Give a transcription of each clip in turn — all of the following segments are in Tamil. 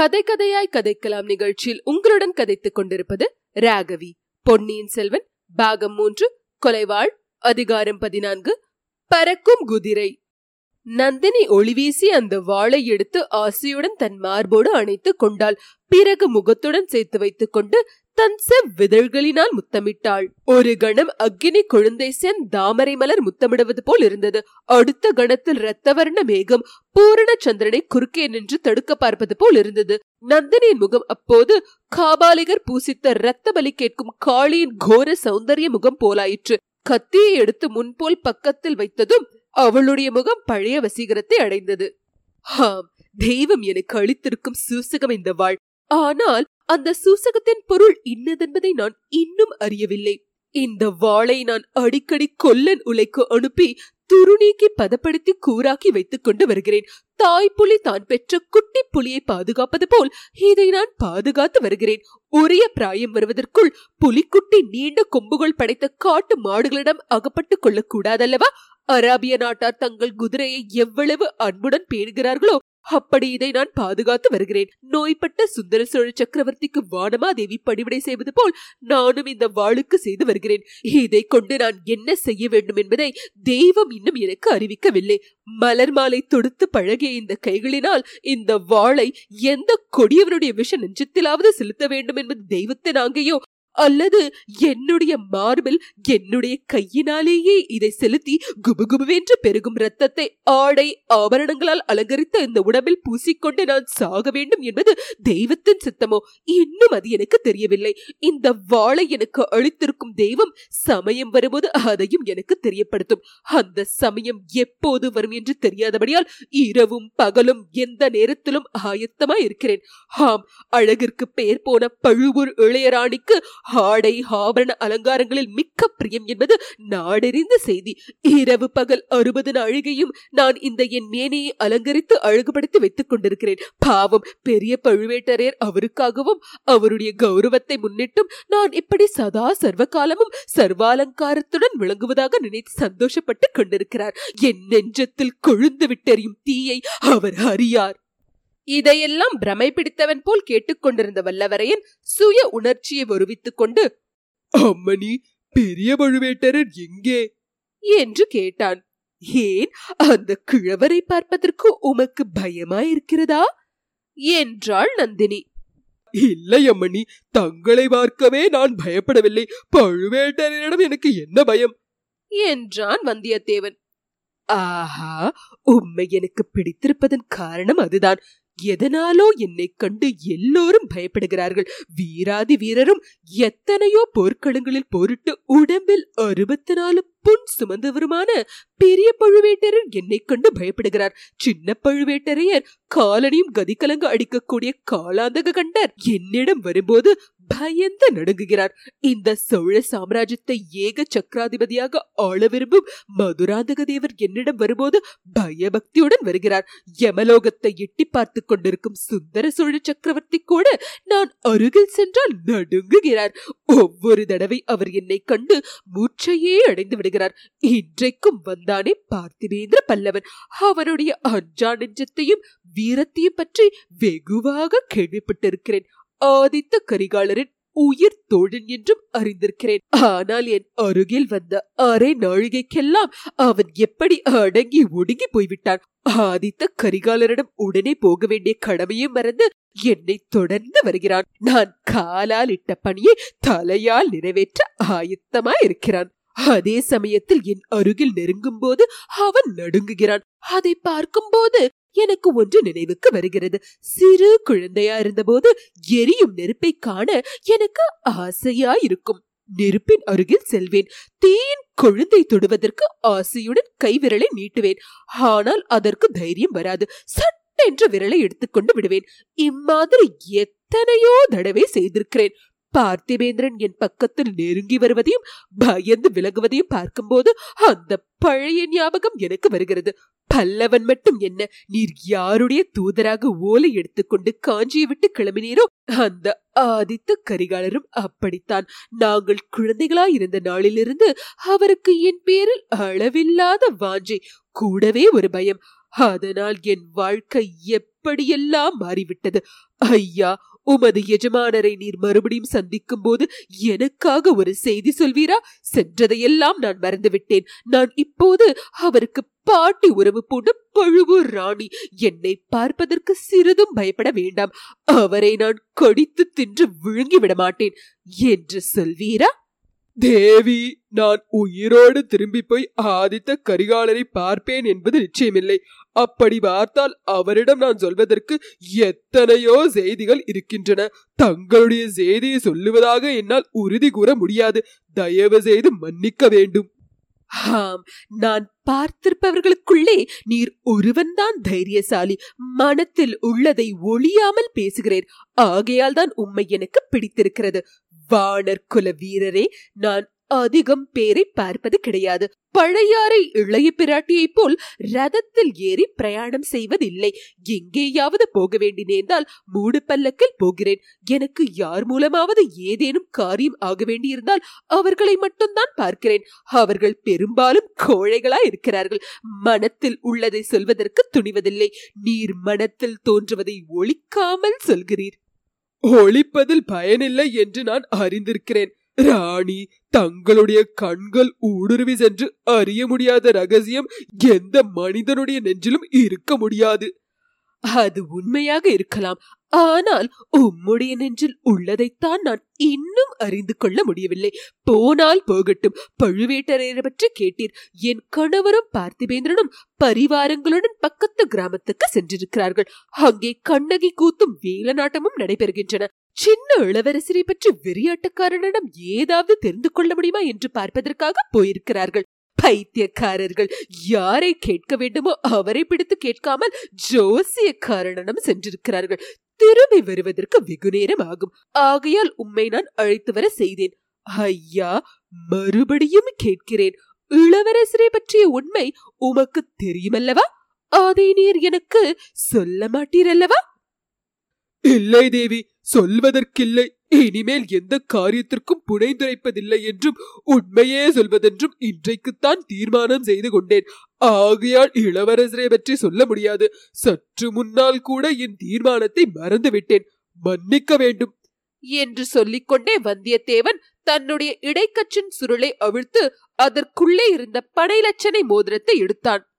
கதை கதையாய் கதைக்கலாம் நிகழ்ச்சியில் உங்களுடன் கதைத்துக் கொண்டிருப்பது ராகவி. பொன்னியின் செல்வன் பாகம் மூன்று கொலைவாள் அதிகாரம் பதினான்கு பறக்கும் குதிரை. நந்தினி ஒளிவீசி அந்த வாளை எடுத்து ஆசையுடன் தன் மார்போடு அணைத்துக் கொண்டாள். பிறகு முகத்துடன் சேர்த்து வைத்துக் கொண்டு தன் செவ்விதழ்களினால் முத்தமிட்டாள். ஒரு கணம் அக்கினி குழந்தை சென் தாமரை மலர் முத்தமிடுவது போல் இருந்தது. அடுத்த கணத்தில் இரத்தவர்ண மேகம் பூரண சந்திரனை குறுக்கே நின்று தடுக்க பார்ப்பது போல் இருந்தது. நந்தினியின் முகம் அப்போது காபாலிகர் பூசித்த இரத்த பலி கேட்கும் காளியின் கோர சௌந்தரிய முகம் போலாயிற்று. கத்தியை எடுத்து முன்போல் பக்கத்தில் வைத்ததும் அவளுடைய முகம் பழைய வசீகரத்தை அடைந்தது. ஆம் தெய்வம் எனக்கு அளித்திருக்கும் சூசகம் இந்த வாழ். ஆனால் அந்த சூசகத்தின் பொருள் இன்னதென்பதை நான் இன்னும் அறியவில்லை. இந்த வாளை நான் அடிக்கடி கொல்லன் உலைக்கு அனுப்பி துருநீக்கி பதப்படுத்தி கூறாக்கி வைத்துக் கொண்டு வருகிறேன். தாய் புலி தான் பெற்ற குட்டி புலியை பாதுகாப்பது போல் இதை நான் பாதுகாத்து வருகிறேன். உரிய பிராயம் வருவதற்குள் புலிக்குட்டி நீண்ட கொம்புகள் படைத்த காட்டு மாடுகளிடம் அகப்பட்டுக் கொள்ளக்கூடாதல்லவா? அராபிய நாட்டார் தங்கள் குதிரையை எவ்வளவு அன்புடன் பேணுகிறார்களோ அப்படி இதை நான் பாதுகாத்து வருகிறேன். நோய்பட்ட சுந்தர சோழ சக்கரவர்த்திக்கு வானமாதேவி பணிவிடை செய்வது போல் நானும் இந்த வாளுக்கு செய்து வருகிறேன். இதை கொண்டு நான் என்ன செய்ய வேண்டும் என்பதை தெய்வம் இன்னும் எனக்கு அறிவிக்கவில்லை. மலர் மாலை தொடுத்து பழகிய இந்த கைகளினால் இந்த வாளை எந்த கொடியவனுடைய விஷ நெஞ்சத்திலாவது செலுத்த வேண்டும் என்பது தெய்வத்தின் ஆங்கையோ அல்லது என்னுடைய மார்பில் என்னுடைய கையினாலேயே இதை செலுத்தி குபுகுபுவென்று பெருகும் ரத்தத்தை ஆடை ஆபரணங்களால் அலங்கரித்த இந்த உடம்பில் பூசிக்கொண்டு நான் சாக வேண்டும் என்பது தெய்வத்தின் சித்தமோ? இன்னும் அது எனக்கு தெரியவில்லை. இந்த வாளை எனக்கு அளித்திருக்கும் தெய்வம் சமயம் வரும்போது அதையும் எனக்கு தெரியப்படுத்தும். அந்த சமயம் எப்போது வரும் என்று தெரியாதபடியால் இரவும் பகலும் எந்த நேரத்திலும் ஆயத்தமாய் இருக்கிறேன் ஆம் அழகிற்கு பெயர் போன பழுவூர் இளையராணிக்கு ஆடை ஆபரண அலங்காரங்களில் மிக்க பிரியம் என்பது நாடெறிந்த செய்தி. இரவு பகல் அறுபது நாழிகையும் நான் இந்த என் மேனையை அலங்கரித்து அழகுபடுத்தி வைத்துக் கொண்டிருக்கிறேன். பாவம் பெரிய பழுவேட்டரையர் அவருக்காகவும் அவருடைய கௌரவத்தை முன்னிட்டும் நான் இப்படி சதா சர்வ காலமும் சர்வாலங்காரத்துடன் விளங்குவதாக நினைத்து சந்தோஷப்பட்டு கொண்டிருக்கிறார். என் நெஞ்சத்தில் கொழுந்து விட்டெறியும் தீயை அவர் அறியார். இதையெல்லாம் பிரமை பிடித்தவன் போல் கேட்டுக்கொண்டிருந்த வல்லவரையன் சுய உணர்ச்சியை வருவித்துக் கொண்டு அம்மணி பெரிய பழுவேட்டரர் எங்கே? என்று கேட்டான். ஏன் அந்த கிழவரை பார்ப்பதற்கு உமக்கு பயமாயிருக்கிறதா? என்றாள் நந்தினி. இல்லை அம்மணி தங்களை பார்க்கவே நான் பயப்படவில்லை. பழுவேட்டரிடம் எனக்கு என்ன பயம்? என்றான் வந்தியத்தேவன். ஆஹா உண்மை எனக்கு பிடித்திருப்பதன் காரணம் அதுதான். எதனாலோ என்னை கண்டு எல்லோரும் பயப்படுகிறார்கள். வீராதி வீரரும் எத்தனையோ போர்க்களங்களில் போரிட்டு உடம்பில் அறுபத்தி நாலு புண் சுமந்தவருமான பெரிய பழுவேட்டரர் என்னை கண்டு பயப்படுகிறார். சின்ன பழுவேட்டரையர் காலனியும் கதிகலங்க அடிக்கக்கூடிய காலாந்தக கண்டர் என்னிடம் வரும்போது பயந்து நடுங்குகிறார். இந்த சோழ சாம்ராஜ்யத்தை ஏக சக்கராதிபதியாக ஆள விரும்பும் மதுராந்தக தேவர் என்னிடம் வரும்போது பயபக்தியுடன் வருகிறார். யமலோகத்தை எட்டி பார்த்து கொண்டிருக்கும் சுந்தர சோழ சக்கரவர்த்தி கூட நான் அருகில் சென்றால் நடுங்குகிறார். ஒவ்வொரு தடவை அவர் என்னை கண்டு மூச்சையே அடைந்து விடுகிறார். இன்றைக்கும் வந்தானே பார்த்திபேந்திர பல்லவன். அவனுடைய அஞ்சா நெஞ்சத்தையும் வீரத்தையும் பற்றி வெகுவாக கேள்விப்பட்டிருக்கிறேன். ஆதித்த கரிகாலரின் உயிர் தோழன் என்றும் அறிந்திருக்கிறேன். ஆனால் என் அருகில் வந்த அரை நாழிகைக்கெல்லாம் அவன் எப்படி அடங்கி ஒடுங்கி போய்விட்டான்? ஆதித்த கரிகாலரிடம் உடனே போக வேண்டிய கடமையும் மறந்து என்னை தொடர்ந்து வருகிறான். நான் காலால் இட்ட பணியை தலையால் நிறைவேற்ற ஆயத்தமாயிருக்கிறான். அதே சமயத்தில் என் அருகில் நெருங்கும் போது அவன் நடுங்குகிறான். அதை பார்க்கும்போது எனக்கு ஒன்று நினைவுக்கு வருகிறது. சிறு குழந்தையா இருந்தபோது எரியும் நெருப்பை காண எனக்கு ஆசையா இருக்கும் நெருப்பின் அருகில் செல்வேன். தீயின் கொழுந்தை தொடுவதற்கு ஆசையுடன் கைவிரலை நீட்டுவேன். ஆனால் அதற்கு தைரியம் வராது. சட்டென்ற விரலை எடுத்துக்கொண்டு விடுவேன். இம்மாதிரி எத்தனையோ தடவை செய்திருக்கிறேன். பார்த்திபேந்திரன் என் பக்கத்தில் நெருங்கி வருவதையும் பயந்து விலகுவதையும் பார்க்கும்போது அந்த பழைய ஞாபகம் எனக்கு வருகிறது. பல்லவன் மட்டும் என்ன நீர் யாருடைய தூதராக ஓலை எடுத்துக்கொண்டு காஞ்சியை விட்டு கிளம்பினீரோ அந்த ஆதித்த கரிகாலரும் அப்படித்தான். நாங்கள் குழந்தைகளாய் இருந்த நாளிலிருந்து அவருக்கு என் பேரில் அளவில்லாத வாஞ்சை கூடவே ஒரு பயம். அதனால் என் வாழ்க்கை எப்படியெல்லாம் மாறிவிட்டது? ஐயா உமது எஜமானரை நீர் மறுபடியும் சந்திக்கும் போது எனக்காக ஒரு செய்தி சொல்வீரா? சென்றதையெல்லாம் நான் மறந்துவிட்டேன். நான் இப்போது அவருக்கு பாட்டி உறவு பூண்ட பழுவூர் ராணி. என்னை பார்ப்பதற்கு சிறிதும் பயப்பட வேண்டாம். அவரை நான் கடித்து தின்று விழுங்கி விட மாட்டேன். என்று சொல்வீரா? தேவி நான் உயிரோடு திரும்பி போய் ஆதித்த கரிகாலரை பார்ப்பேன் என்பது நிச்சயமில்லை. அப்படி பார்த்தால் அவரிடம் நான் சொல்வதற்கு எத்தனையோ செய்திகள் இருக்கின்றன. தங்களுடைய செய்தியை சொல்லுவதாக என்னால் உறுதி கூற முடியாது. தயவு செய்து மன்னிக்க வேண்டும். ஆம் நான் பார்த்திருப்பவர்களுக்குள்ளே நீர் ஒருவன்தான் தைரியசாலி. மனத்தில் உள்ளதை ஒளியாமல் பேசுகிறேன். ஆகையால் தான் உம்மை எனக்கு பிடித்திருக்கிறது. வானர் குல வீரரே நான் அதிகம் பேரை பார்ப்பது கிடையாது. பழையாறை இளைய பிராட்டியைப் போல் ரதத்தில் ஏறி பிரயாணம் செய்வதில்லை. எங்கேயாவது போக வேண்டி நேர்ந்தால் மூடு பல்லக்கில் போகிறேன். எனக்கு யார் மூலமாவது ஏதேனும் காரியம் ஆக வேண்டியிருந்தால் அவர்களை மட்டும்தான் பார்க்கிறேன். அவர்கள் பெரும்பாலும் கோழைகளா இருக்கிறார்கள். மனத்தில் உள்ளதை சொல்வதற்கு துணிவதில்லை. நீர் மனத்தில் தோன்றுவதை ஒழிக்காமல் சொல்கிறீர். ஒழிப்பதில் பயனில்லை என்று நான் அறிந்திருக்கிறேன். ராணி தங்களுடைய கண்கள் ஊடுருவி சென்று அறிய முடியாத ரகசியம் எந்த மனிதனுடைய நெஞ்சிலும் இருக்க முடியாது. அது உண்மையாக இருக்கலாம். ஆனால் உம்முடைய நெஞ்சில் உள்ளதைத்தான் நான் இன்னும் அறிந்து கொள்ள முடியவில்லை. போனால் போகட்டும். பழுவேட்டரையரை பற்றி கேட்டீர். என் கணவரும் பார்த்திபேந்திரனும் பரிவாரங்களுடன் பக்கத்து கிராமத்துக்கு சென்றிருக்கிறார்கள். அங்கே கண்ணகி கூத்தும் வேலநாட்டமும் நடைபெறுகின்றன. சின்ன இளவரசரை பற்றி வெறியாட்டக்காரனிடம் ஏதாவது தெரிந்து கொள்ள முடியுமா என்று பார்ப்பதற்காக போயிருக்கிறார்கள். பைத்தியக்காரர்கள். யாரை கேட்க வேண்டுமோ அவரை பிடித்து கேட்காமல் ஜோசியக்காரனிடம் சென்றிருக்கிறார்கள். திரும்பி வருவதற்கு வெகு நேரம் ஆகும். ஆகையால் உம்மை நான் அழைத்து வர செய்தேன். ஐயா மறுபடியும் கேட்கிறேன். இளவரசரை பற்றிய உண்மை உமக்கு தெரியுமல்லவா? அதை நீர் எனக்கு சொல்ல மாட்டீரல்லவா? இல்லை தேவி சொல்வதற்கில்லை. இனிமேல் எந்த காரியத்திற்கும் புனைந்துரைப்பதில்லை என்றும் உண்மையே சொல்வதென்றும் இன்றைக்குத்தான் தீர்மானம் செய்து கொண்டேன். ஆகையால் இளவரசரை பற்றி சொல்ல முடியாது. சற்று முன்னால் கூட என் தீர்மானத்தை மறந்துவிட்டேன். மன்னிக்க வேண்டும். என்று சொல்லிக்கொண்டே வந்தியத்தேவன் தன்னுடைய இடைக்கச்சின் சுருளை அவிழ்த்து அதற்குள்ளே இருந்த படைலட்சணை மோதிரத்தை எடுத்தான்.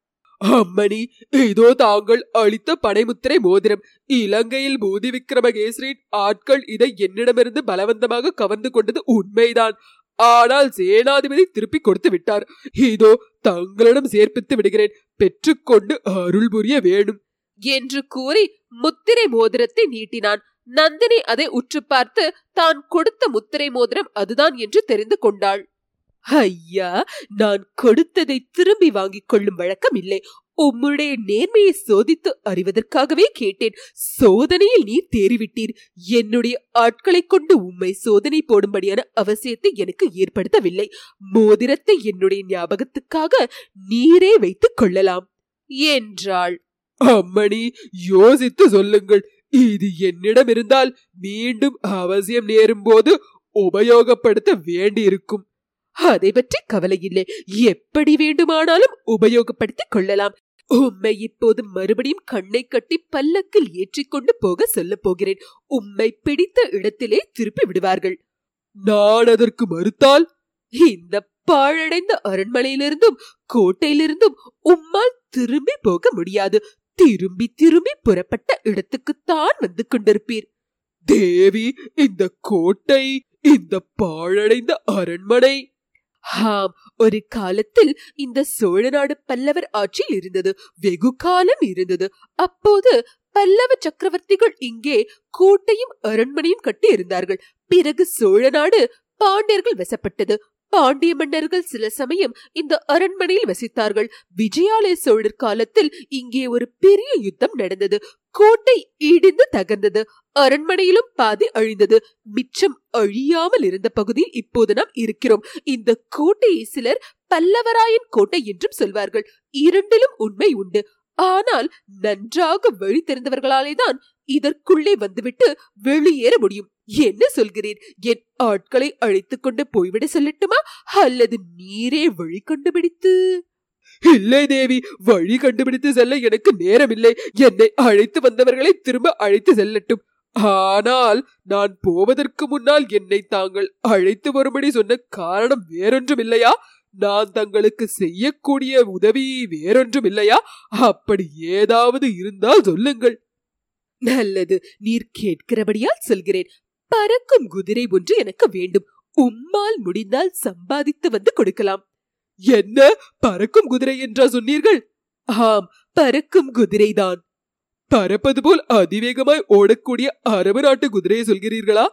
அம்மணி இதோ தாங்கள் அளித்த பனைமுத்திரை மோதிரம். இலங்கையில் பூதி விக்ரமகேசரின் ஆட்கள் இதை என்னிடமிருந்து பலவந்தமாக கவர்ந்து கொண்டது உண்மைதான். ஆனால் சேனாதிபதி திருப்பி கொடுத்து விட்டார். இதோ தங்களிடம் சேர்ப்பித்து விடுகிறேன். பெற்றுக்கொண்டு அருள் புரிய வேணும். என்று கூறி முத்திரை மோதிரத்தை நீட்டினான். நந்தினி அதை உற்று பார்த்து தான் கொடுத்த முத்திரை மோதிரம் அதுதான் என்று தெரிந்து கொண்டாள். ஐயா நான் கொடுத்ததை திரும்பி வாங்கிக் கொள்ளும் வழக்கம் இல்லை. உம்முடைய நேர்மையை சோதித்து அறிவதற்காகவே கேட்டேன். சோதனையில் நீ தேறிவிட்டீர். என்னுடைய ஆட்களை கொண்டு உம்மை சோதனை போடும்படியான அவசியத்தை எனக்கு ஏற்படுத்தவில்லை. மோதிரத்தை என்னுடைய ஞாபகத்துக்காக நீரே வைத்துக் கொள்ளலாம். என்றாள். அம்மணி யோசித்து சொல்லுங்கள். இது என்னிடம் இருந்தால் மீண்டும் அவசியம் நேரும் போது உபயோகப்படுத்த வேண்டியிருக்கும். அதை பற்றி கவலை இல்லை. எப்படி வேண்டுமானாலும் உபயோகப்படுத்திக் கொள்ளலாம். உம்மை இப்போது மறுபடியும் கண்ணை கட்டி பல்லக்கில் ஏற்றிக்கொண்டு போக சொல்லப் போகிறேன். உம்மை பிடித்த இடத்திலே திருப்பி விடுவார்கள். நான் அதற்கு மறுத்தால்? இந்த பாழடைந்த அரண்மனையிலிருந்தும் கோட்டையிலிருந்தும் உம்மால் திரும்பி போக முடியாது. திரும்பி திரும்பி புறப்பட்ட இடத்துக்குத்தான் வந்து கொண்டிருப்பீர். தேவி இந்த கோட்டை இந்த பாழடைந்த அரண்மனை! ஆம் ஒரு காலத்தில் இந்த சோழ நாடு பல்லவர் ஆட்சியில் இருந்தது வெகு காலம் இருந்தது. அப்போது பல்லவ சக்கரவர்த்திகள் இங்கே கோட்டையும் அரண்மனையும் கட்டி இருந்தார்கள் பிறகு சோழ நாடு பாண்டியர்கள் வசப்பட்டது. பாண்டிய மன்னர்கள் சில சமயம் இந்த அரண்மனையில் வசித்தார்கள். விஜயாலய சோழர் காலத்தில் இங்கே ஒரு பெரிய யுத்தம் நடந்தது. கோட்டை இடிந்து தகர்ந்தது. அரண்மனையிலும் பாதி அழிந்தது. மிச்சம் அழியாமல் இருந்த பகுதியில் இப்போது நாம் இருக்கிறோம். இந்த கோட்டையை சிலர் பல்லவராயன் கோட்டை என்றும் சொல்வார்கள். இரண்டிலும் உண்மை உண்டு. ஆனால் நன்றாக வழி தெரிந்தவர்களாலே தான் இதற்குள்ளே வந்துவிட்டு வெளியேற முடியும். என்ன சொல்கிறேன் என் ஆட்களை அழைத்துக் கொண்டு போய்விட சொல்லட்டுமா? அல்லது நீரே வழி கண்டுபிடித்து? இல்லை தேவி வழி கண்டுபிடித்து செல்ல எனக்கு நேரமில்லை. என்னை அழைத்து வந்தவர்களை திரும்ப அழைத்து செல்லட்டும். ஆனால் நான் போவதற்கு முன்னால் என்னை தாங்கள் அழைத்து வரும்படி சொன்ன காரணம் வேறொன்றும் இல்லையா நான் தங்களுக்கு செய்யக்கூடிய உதவி வேறொன்றும் இல்லையா அப்படி ஏதாவது இருந்தால் சொல்லுங்கள். நல்லது நீர் கேட்கிறபடியால் சொல்கிறேன். பறக்கும் குதிரை ஒன்று எனக்கு வேண்டும். உம்மால் முடிந்தால் சம்பாதித்து வந்து கொடுக்கலாம். என்ன? பறக்கும் குதிரை என்றா சொன்னீர்கள்? ஆம் பறக்கும் குதிரைதான். பறப்பது போல் அதிவேகமாய் ஓடக்கூடிய அரபு நாட்டு குதிரையை சொல்கிறீர்களா?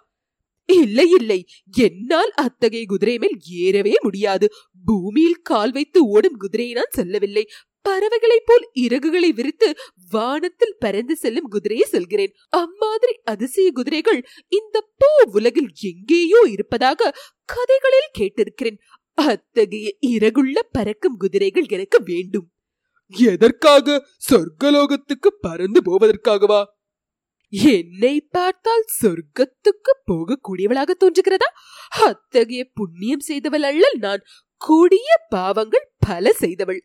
இல்லை இல்லை. என்னால் அத்தகைய குதிரை மேல் ஏறவே முடியாது. பூமியில் கால் வைத்து ஓடும் குதிரையை நான் சொல்லவில்லை. பறவைகளைப் போல் இறகுகளை விரித்து வானத்தில் பறந்து செல்லும் குதிரையை சொல்கிறேன். அம்மாதிரி அதிசய குதிரைகள் இந்த பூ உலகில் எங்கேயோ இருப்பதாக கதைகளில் கேட்டிருக்கிறேன். அத்தகைய இறகுள்ள பறக்கும் குதிரைகள் எனக்கு வேண்டும். எதற்காக சொர்க்கலோகத்துக்கு பறந்து போவதற்காகவா? என்னை பார்த்தால் சொர்க்கத்துக்கு போகக்கூடியவளாக தோன்றுகிறதா? அத்தகைய புண்ணியம் செய்தவள் அல்ல நான் கொடிய பாவங்கள் பல செய்தவள்.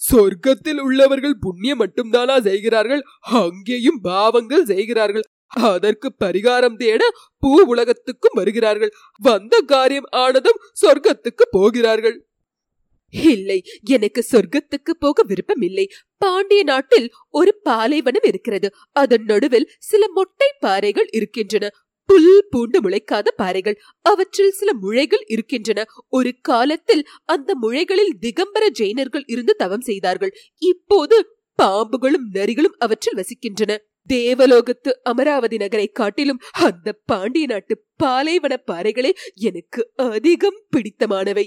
சொர்க்கத்தில் உள்ளவர்கள் புண்ணியம் மட்டும்தானா செய்கிறார்கள்? அங்கேயும் பாவங்கள் செய்கிறார்கள். அதற்கு பரிகாரம் தேட பூ உலகத்துக்கும் வருகிறார்கள். வந்த காரியம் ஆனதும் சொர்க்கத்துக்கு போகிறார்கள். இல்லை எனக்கு சொர்க்கத்துக்கு போக விருப்பம் இல்லை பாண்டிய நாட்டில் ஒரு பாலைவனம் இருக்கிறது. அதன் நடுவில் சில மொட்டை பாறைகள் இருக்கின்றன. புல் பூண்டு முளைக்காத பாறைகள். அவற்றில் சில முளைகள் இருக்கின்றன. ஒரு காலத்தில் அந்த முளைகளில் திகம்பர ஜெயினர்கள் இருந்து தவம் செய்தார்கள். இப்போது பாம்புகளும் நரிகளும் அவற்றில் வசிக்கின்றன. தேவலோகத்து அமராவதி நகரை காட்டிலும் அந்த பாண்டிய நாட்டு பாலைவன பாறைகளே எனக்கு அதிகம் பிடித்தமானவை.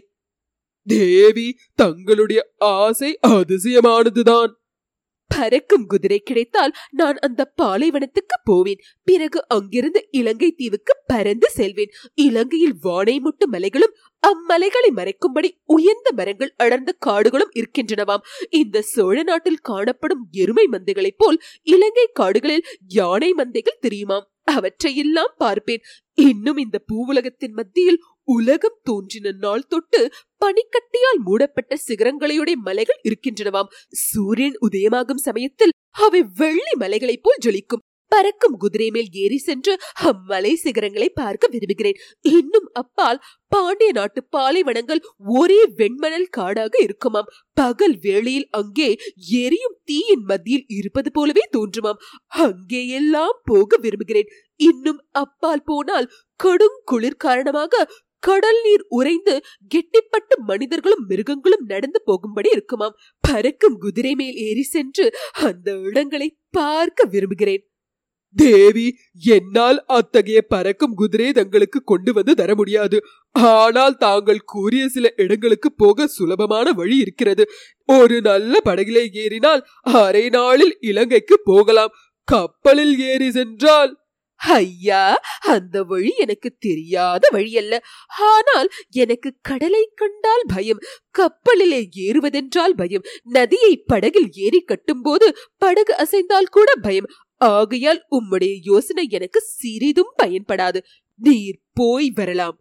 தேவி தங்களுடைய ஆசை அதிசயமானதுதான். பறக்கும் குதிரை கிடைத்தால் நான் அந்த பாலைவனத்துக்கு போவேன். பிறகு அங்கிருந்து இலங்கை தீவுக்கு பறந்து செல்வேன். இலங்கையில் வானை முட்டு மலைகளும் அம்மலைகளை மறைக்கும்படி உயர்ந்த மரங்கள் அடர்ந்த காடுகளும் இருக்கின்றனவாம். இந்த சோழ நாட்டில் காணப்படும் எருமை மந்தைகளைப் போல் இலங்கை காடுகளில் யானை மந்தைகள் தெரியுமாம்? அவற்றையெல்லாம் பார்ப்பேன். இன்னும் இந்த பூவுலகத்தின் மத்தியில் உலகம் தோன்றின நாள் தொட்டு பனிக்கட்டியால் மூடப்பட்ட சிகரங்களையுடைய மலைகள் இருக்கின்றனவாம். சூரியன் உதயமாகும் சமயத்தில் அவை வெள்ளி மலைகளைப் போல் ஜொலிக்கும். பறக்கும் குதிரை மேல் ஏறி சென்று அம்மலை சிகரங்களை பார்க்க விரும்புகிறேன். இன்னும் அப்பால் பாண்டிய நாட்டு பாலைவனங்கள் ஒரே வெண்மணல் காடாக இருக்குமாம். பகல் வேளையில் அங்கே எரியும் தீயின் மத்தியில் இருப்பது போலவே தோன்றுமாம். அங்கே எல்லாம் போக விரும்புகிறேன். இன்னும் அப்பால் போனால் கடும் குளிர் காரணமாக கடல் நீர் உறைந்து கெட்டிப்பட்டு மனிதர்களும் மிருகங்களும் நடந்து போகும்படி இருக்குமாம். பறக்கும் குதிரை மேல் ஏறி சென்று அந்த இடங்களை பார்க்க விரும்புகிறேன். தேவி என்னால் அத்தகைய பறக்கும் குதிரை தங்களுக்கு கொண்டு வந்து தர முடியாது. ஆனால் தாங்கள் கூறிய சில இடங்களுக்கு போக சுலபமான வழி இருக்கிறது. ஒரு நல்ல படகிலே ஏறினால் அரை நாளில் இலங்கைக்கு போகலாம். கப்பலில் ஏறி சென்றால் ஐயா அந்த வழி எனக்கு தெரியாத வழியல்ல. ஆனால் எனக்கு கடலை கண்டால் பயம் கப்பலிலே ஏறுவதென்றால் பயம் நதியை படகில் ஏறி கட்டும்போது படகு அசைந்தால் கூட பயம். ஆகையால் உம்முடைய யோசனை எனக்கு சிறிதும் பயன்படாது. நீர் போய் வரலாம்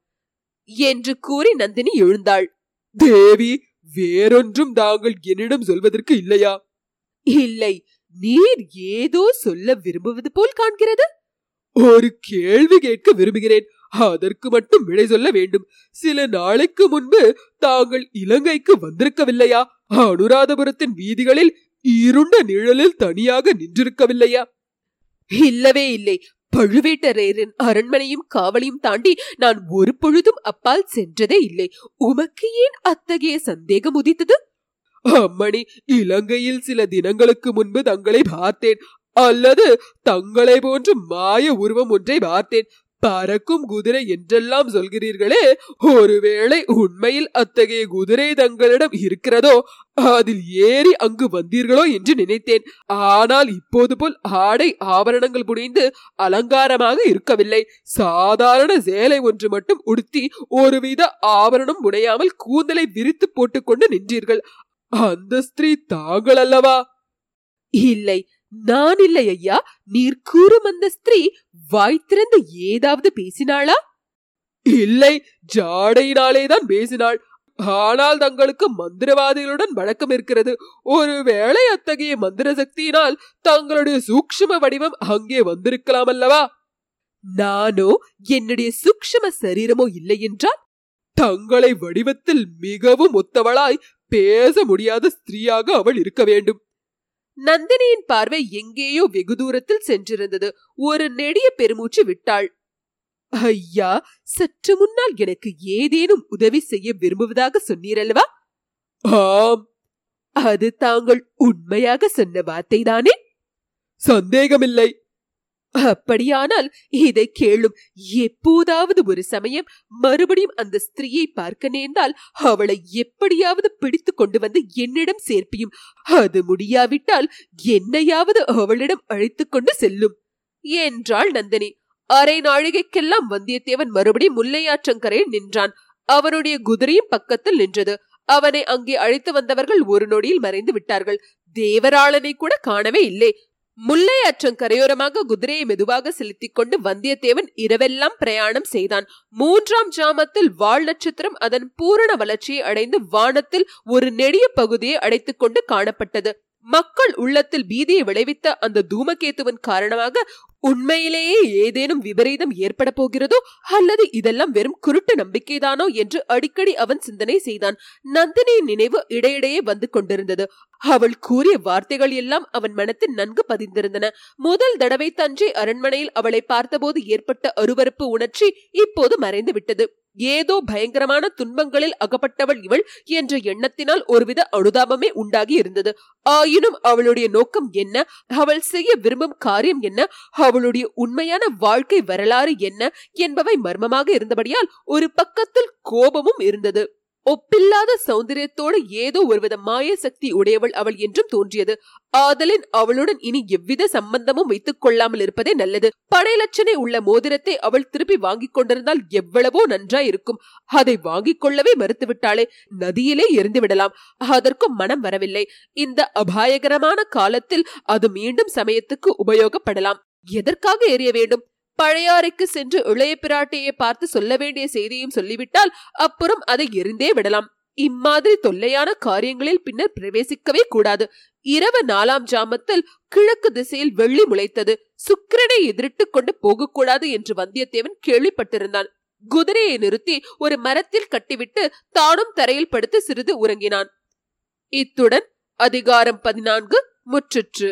என்று கூறி நந்தினி எழுந்தாள். தேவி வேறொன்றும் தாங்கள் என்னிடம் சொல்வதற்கு இல்லையா? இல்லை நீர் ஏதோ சொல்ல விரும்புவது போல் காண்கிறது. ஒரு கேள்வி கேட்க விரும்புகிறேன். அதற்கு மட்டும் விடை சொல்ல வேண்டும். சில நாளைக்கு முன்பு தாங்கள் இலங்கைக்கு வந்திருக்கவில்லையா? அனுராதபுரத்தின் வீதிகளில் இருண்ட நிழலில் தனியாக நின்றிருக்கவில்லையா? இல்லவே இல்லை. பழுவேட்டரையரின் அரண்மனையும் காவலையும் தாண்டி நான் ஒரு பொழுதும் அப்பால் சென்றதே இல்லை. உமக்கு ஏன் அத்தகைய சந்தேகம் உதித்தது? அம்மணி இலங்கையில் சில தினங்களுக்கு முன்பு தங்களை பார்த்தேன். அல்லது தங்களை போன்று மாய உருவம் ஒன்றை பார்த்தேன். பறக்கும் குதிரை என்றெல்லாம் சொல்கிறீர்களே ஒருவேளை உண்மையில் அத்தகைய குதிரை தங்களிடம் இருக்கிறதோ அதில் ஏறி அங்கு வந்தீர்களோ என்று நினைத்தேன். ஆனால் இப்போது போல் ஆடை ஆபரணங்கள் புனைந்து அலங்காரமாக இருக்கவில்லை. சாதாரண சேலை ஒன்று மட்டும் உடுத்தி ஒருவித ஆபரணம் புனையாமல் கூந்தலை விரித்து போட்டுக்கொண்டு நின்றீர்கள். அந்த ஸ்திரீ தாங்கள் அல்லவா? இல்லை நான் இல்லை ஐயா. நீர் கூறும் அந்த ஸ்திரீ வாய் திறந்து ஏதாவது பேசினாளா? இல்லை. ஜாடையினாலேதான் பேசினாள். ஆனால் தங்களுக்கு மந்திரவாதிகளுடன் வழக்கம் இருக்கிறது. ஒருவேளை அத்தகைய மந்திர சக்தியினால் தங்களுடைய சூக்ஷ்ம வடிவம் அங்கே வந்திருக்கலாம் அல்லவா? நானோ என்னுடைய சூக்ஷ்ம சரீரமோ இல்லை என்றால்? தங்களை வடிவத்தில் மிகவும் ஒத்தவளாய் பேச முடியாத ஸ்திரீயாக அவள் இருக்க வேண்டும். நந்தினியின் பார்வை எங்கேயோ வெகு தூரத்தில் சென்றிருந்தது. ஒரு நெடிய பெருமூச்சு விட்டாள். ஐயா சற்று முன்னால் எனக்கு ஏதேனும் உதவி செய்ய விரும்புவதாக சொன்னீரல்லவா? ஆம். அது தாங்கள் உண்மையாக சொன்ன வார்த்தைதானே? சந்தேகமில்லை. அப்படியானால் இதை கேளும் எப்போதாவது ஒரு சமயம் மறுபடியும் அந்த ஸ்திரீயை பார்க்க நேர்ந்தால் அவளை எப்படியாவது பிடித்து கொண்டு வந்து என்னிடம் சேர்ப்பியும். அது முடியாவிட்டால் என்னையாவது அவளிடம் அழைத்துக் கொண்டு செல்லும். என்றாள் நந்தினி. அரை நாழிகைக்கெல்லாம் வந்தியத்தேவன் மறுபடியும் முல்லையாற்றங்கரையில் நின்றான். அவனுடைய குதிரையும் பக்கத்தில் நின்றது. அவனை அங்கே அழைத்து வந்தவர்கள் ஒரு நொடியில் மறைந்து விட்டார்கள். தேவராளனை கூட காணவே இல்லை. முல்லை அற்றம் கரையோரமாக குதிரையை மெதுவாக செலுத்திக் கொண்டு வந்தியத்தேவன் இரவெல்லாம் பிரயாணம் செய்தான். மூன்றாம் ஜாமத்தில் வால் நட்சத்திரம் அதன் பூரண வளர்ச்சியை அடைந்து வானத்தில் ஒரு நெடிய பகுதியை அடைத்துக் கொண்டு காணப்பட்டது. மக்கள் உள்ளத்தில் பீதியை விளைவித்த அந்த தூமகேத்துவின் காரணமாக உண்மையிலேயே ஏதேனும் விபரீதம் ஏற்பட போகிறதோ அல்லது இதெல்லாம் வெறும் குருட்டு நம்பிக்கைதானோ என்று அடிக்கடி அவன் சிந்தனை செய்தான். நந்தினியின் நினைவு இடையிடையே வந்து கொண்டிருந்தது. அவள் கூறிய வார்த்தைகள் எல்லாம் அவன் மனத்தில் நன்கு பதிந்திருந்தன. முதல் தடவை தஞ்சை அரண்மனையில் அவளை பார்த்தபோது ஏற்பட்ட அருவறுப்பு உணர்ச்சி இப்போது மறைந்து விட்டது ஏதோ பயங்கரமான துன்பங்களில் அகப்பட்டவள் இவள் என்ற எண்ணத்தினால் ஒருவித அனுதாபமே உண்டாகி இருந்தது. ஆயினும் அவளுடைய நோக்கம் என்ன? அவள் செய்ய விரும்பும் காரியம் என்ன? அவளுடைய உண்மையான வாழ்க்கை வரலாறு என்ன? என்பவை மர்மமாக இருந்தபடியால் ஒரு பக்கத்தில் கோபமும் இருந்தது. ஒப்பில்லாத சௌந்தரியத்தோடு ஏதோ ஒருவித மாய சக்தி உடையவள் அவள் என்றும் தோன்றியது. ஆதலின் அவளுடன் இனி எவ்வித சம்பந்தமும் வைத்துக் கொள்ளாமல் இருப்பதே நல்லது. படையலட்சணை உள்ள மோதிரத்தை அவள் திருப்பி வாங்கிக் கொண்டிருந்தால் எவ்வளவோ நன்றாய் இருக்கும் அதை வாங்கிக் கொள்ளவே மறுத்துவிட்டாளே நதியிலே எரிந்து விடலாம் அதற்கும் மனம் வரவில்லை. இந்த அபாயகரமான காலத்தில் அது மீண்டும் சமயத்துக்கு உபயோகப்படலாம். எதற்காக எரிய வேண்டும்? பழையாறைக்கு சென்று இளைய பிராட்டியை பார்த்து சொல்ல வேண்டிய செய்தியும் சொல்லிவிட்டால் அப்புறம் அதை எரிந்தே விடலாம். இம்மாதிரி தொல்லையான காரியங்களில் பின்னர் பிரவேசிக்கவே கூடாது. இரவு நாலாம் ஜாமத்தில் கிழக்கு திசையில் வெள்ளி முளைத்தது. சுக்கிரனை எதிரிட்டு கொண்டு போகக்கூடாது என்று வந்தியத்தேவன் கேள்விப்பட்டிருந்தான். குதிரையை நிறுத்தி ஒரு மரத்தில் கட்டிவிட்டு தானும் தரையில் படுத்து சிறிது உறங்கினான். இத்துடன் அதிகாரம் பதினான்கு முற்றுற்று.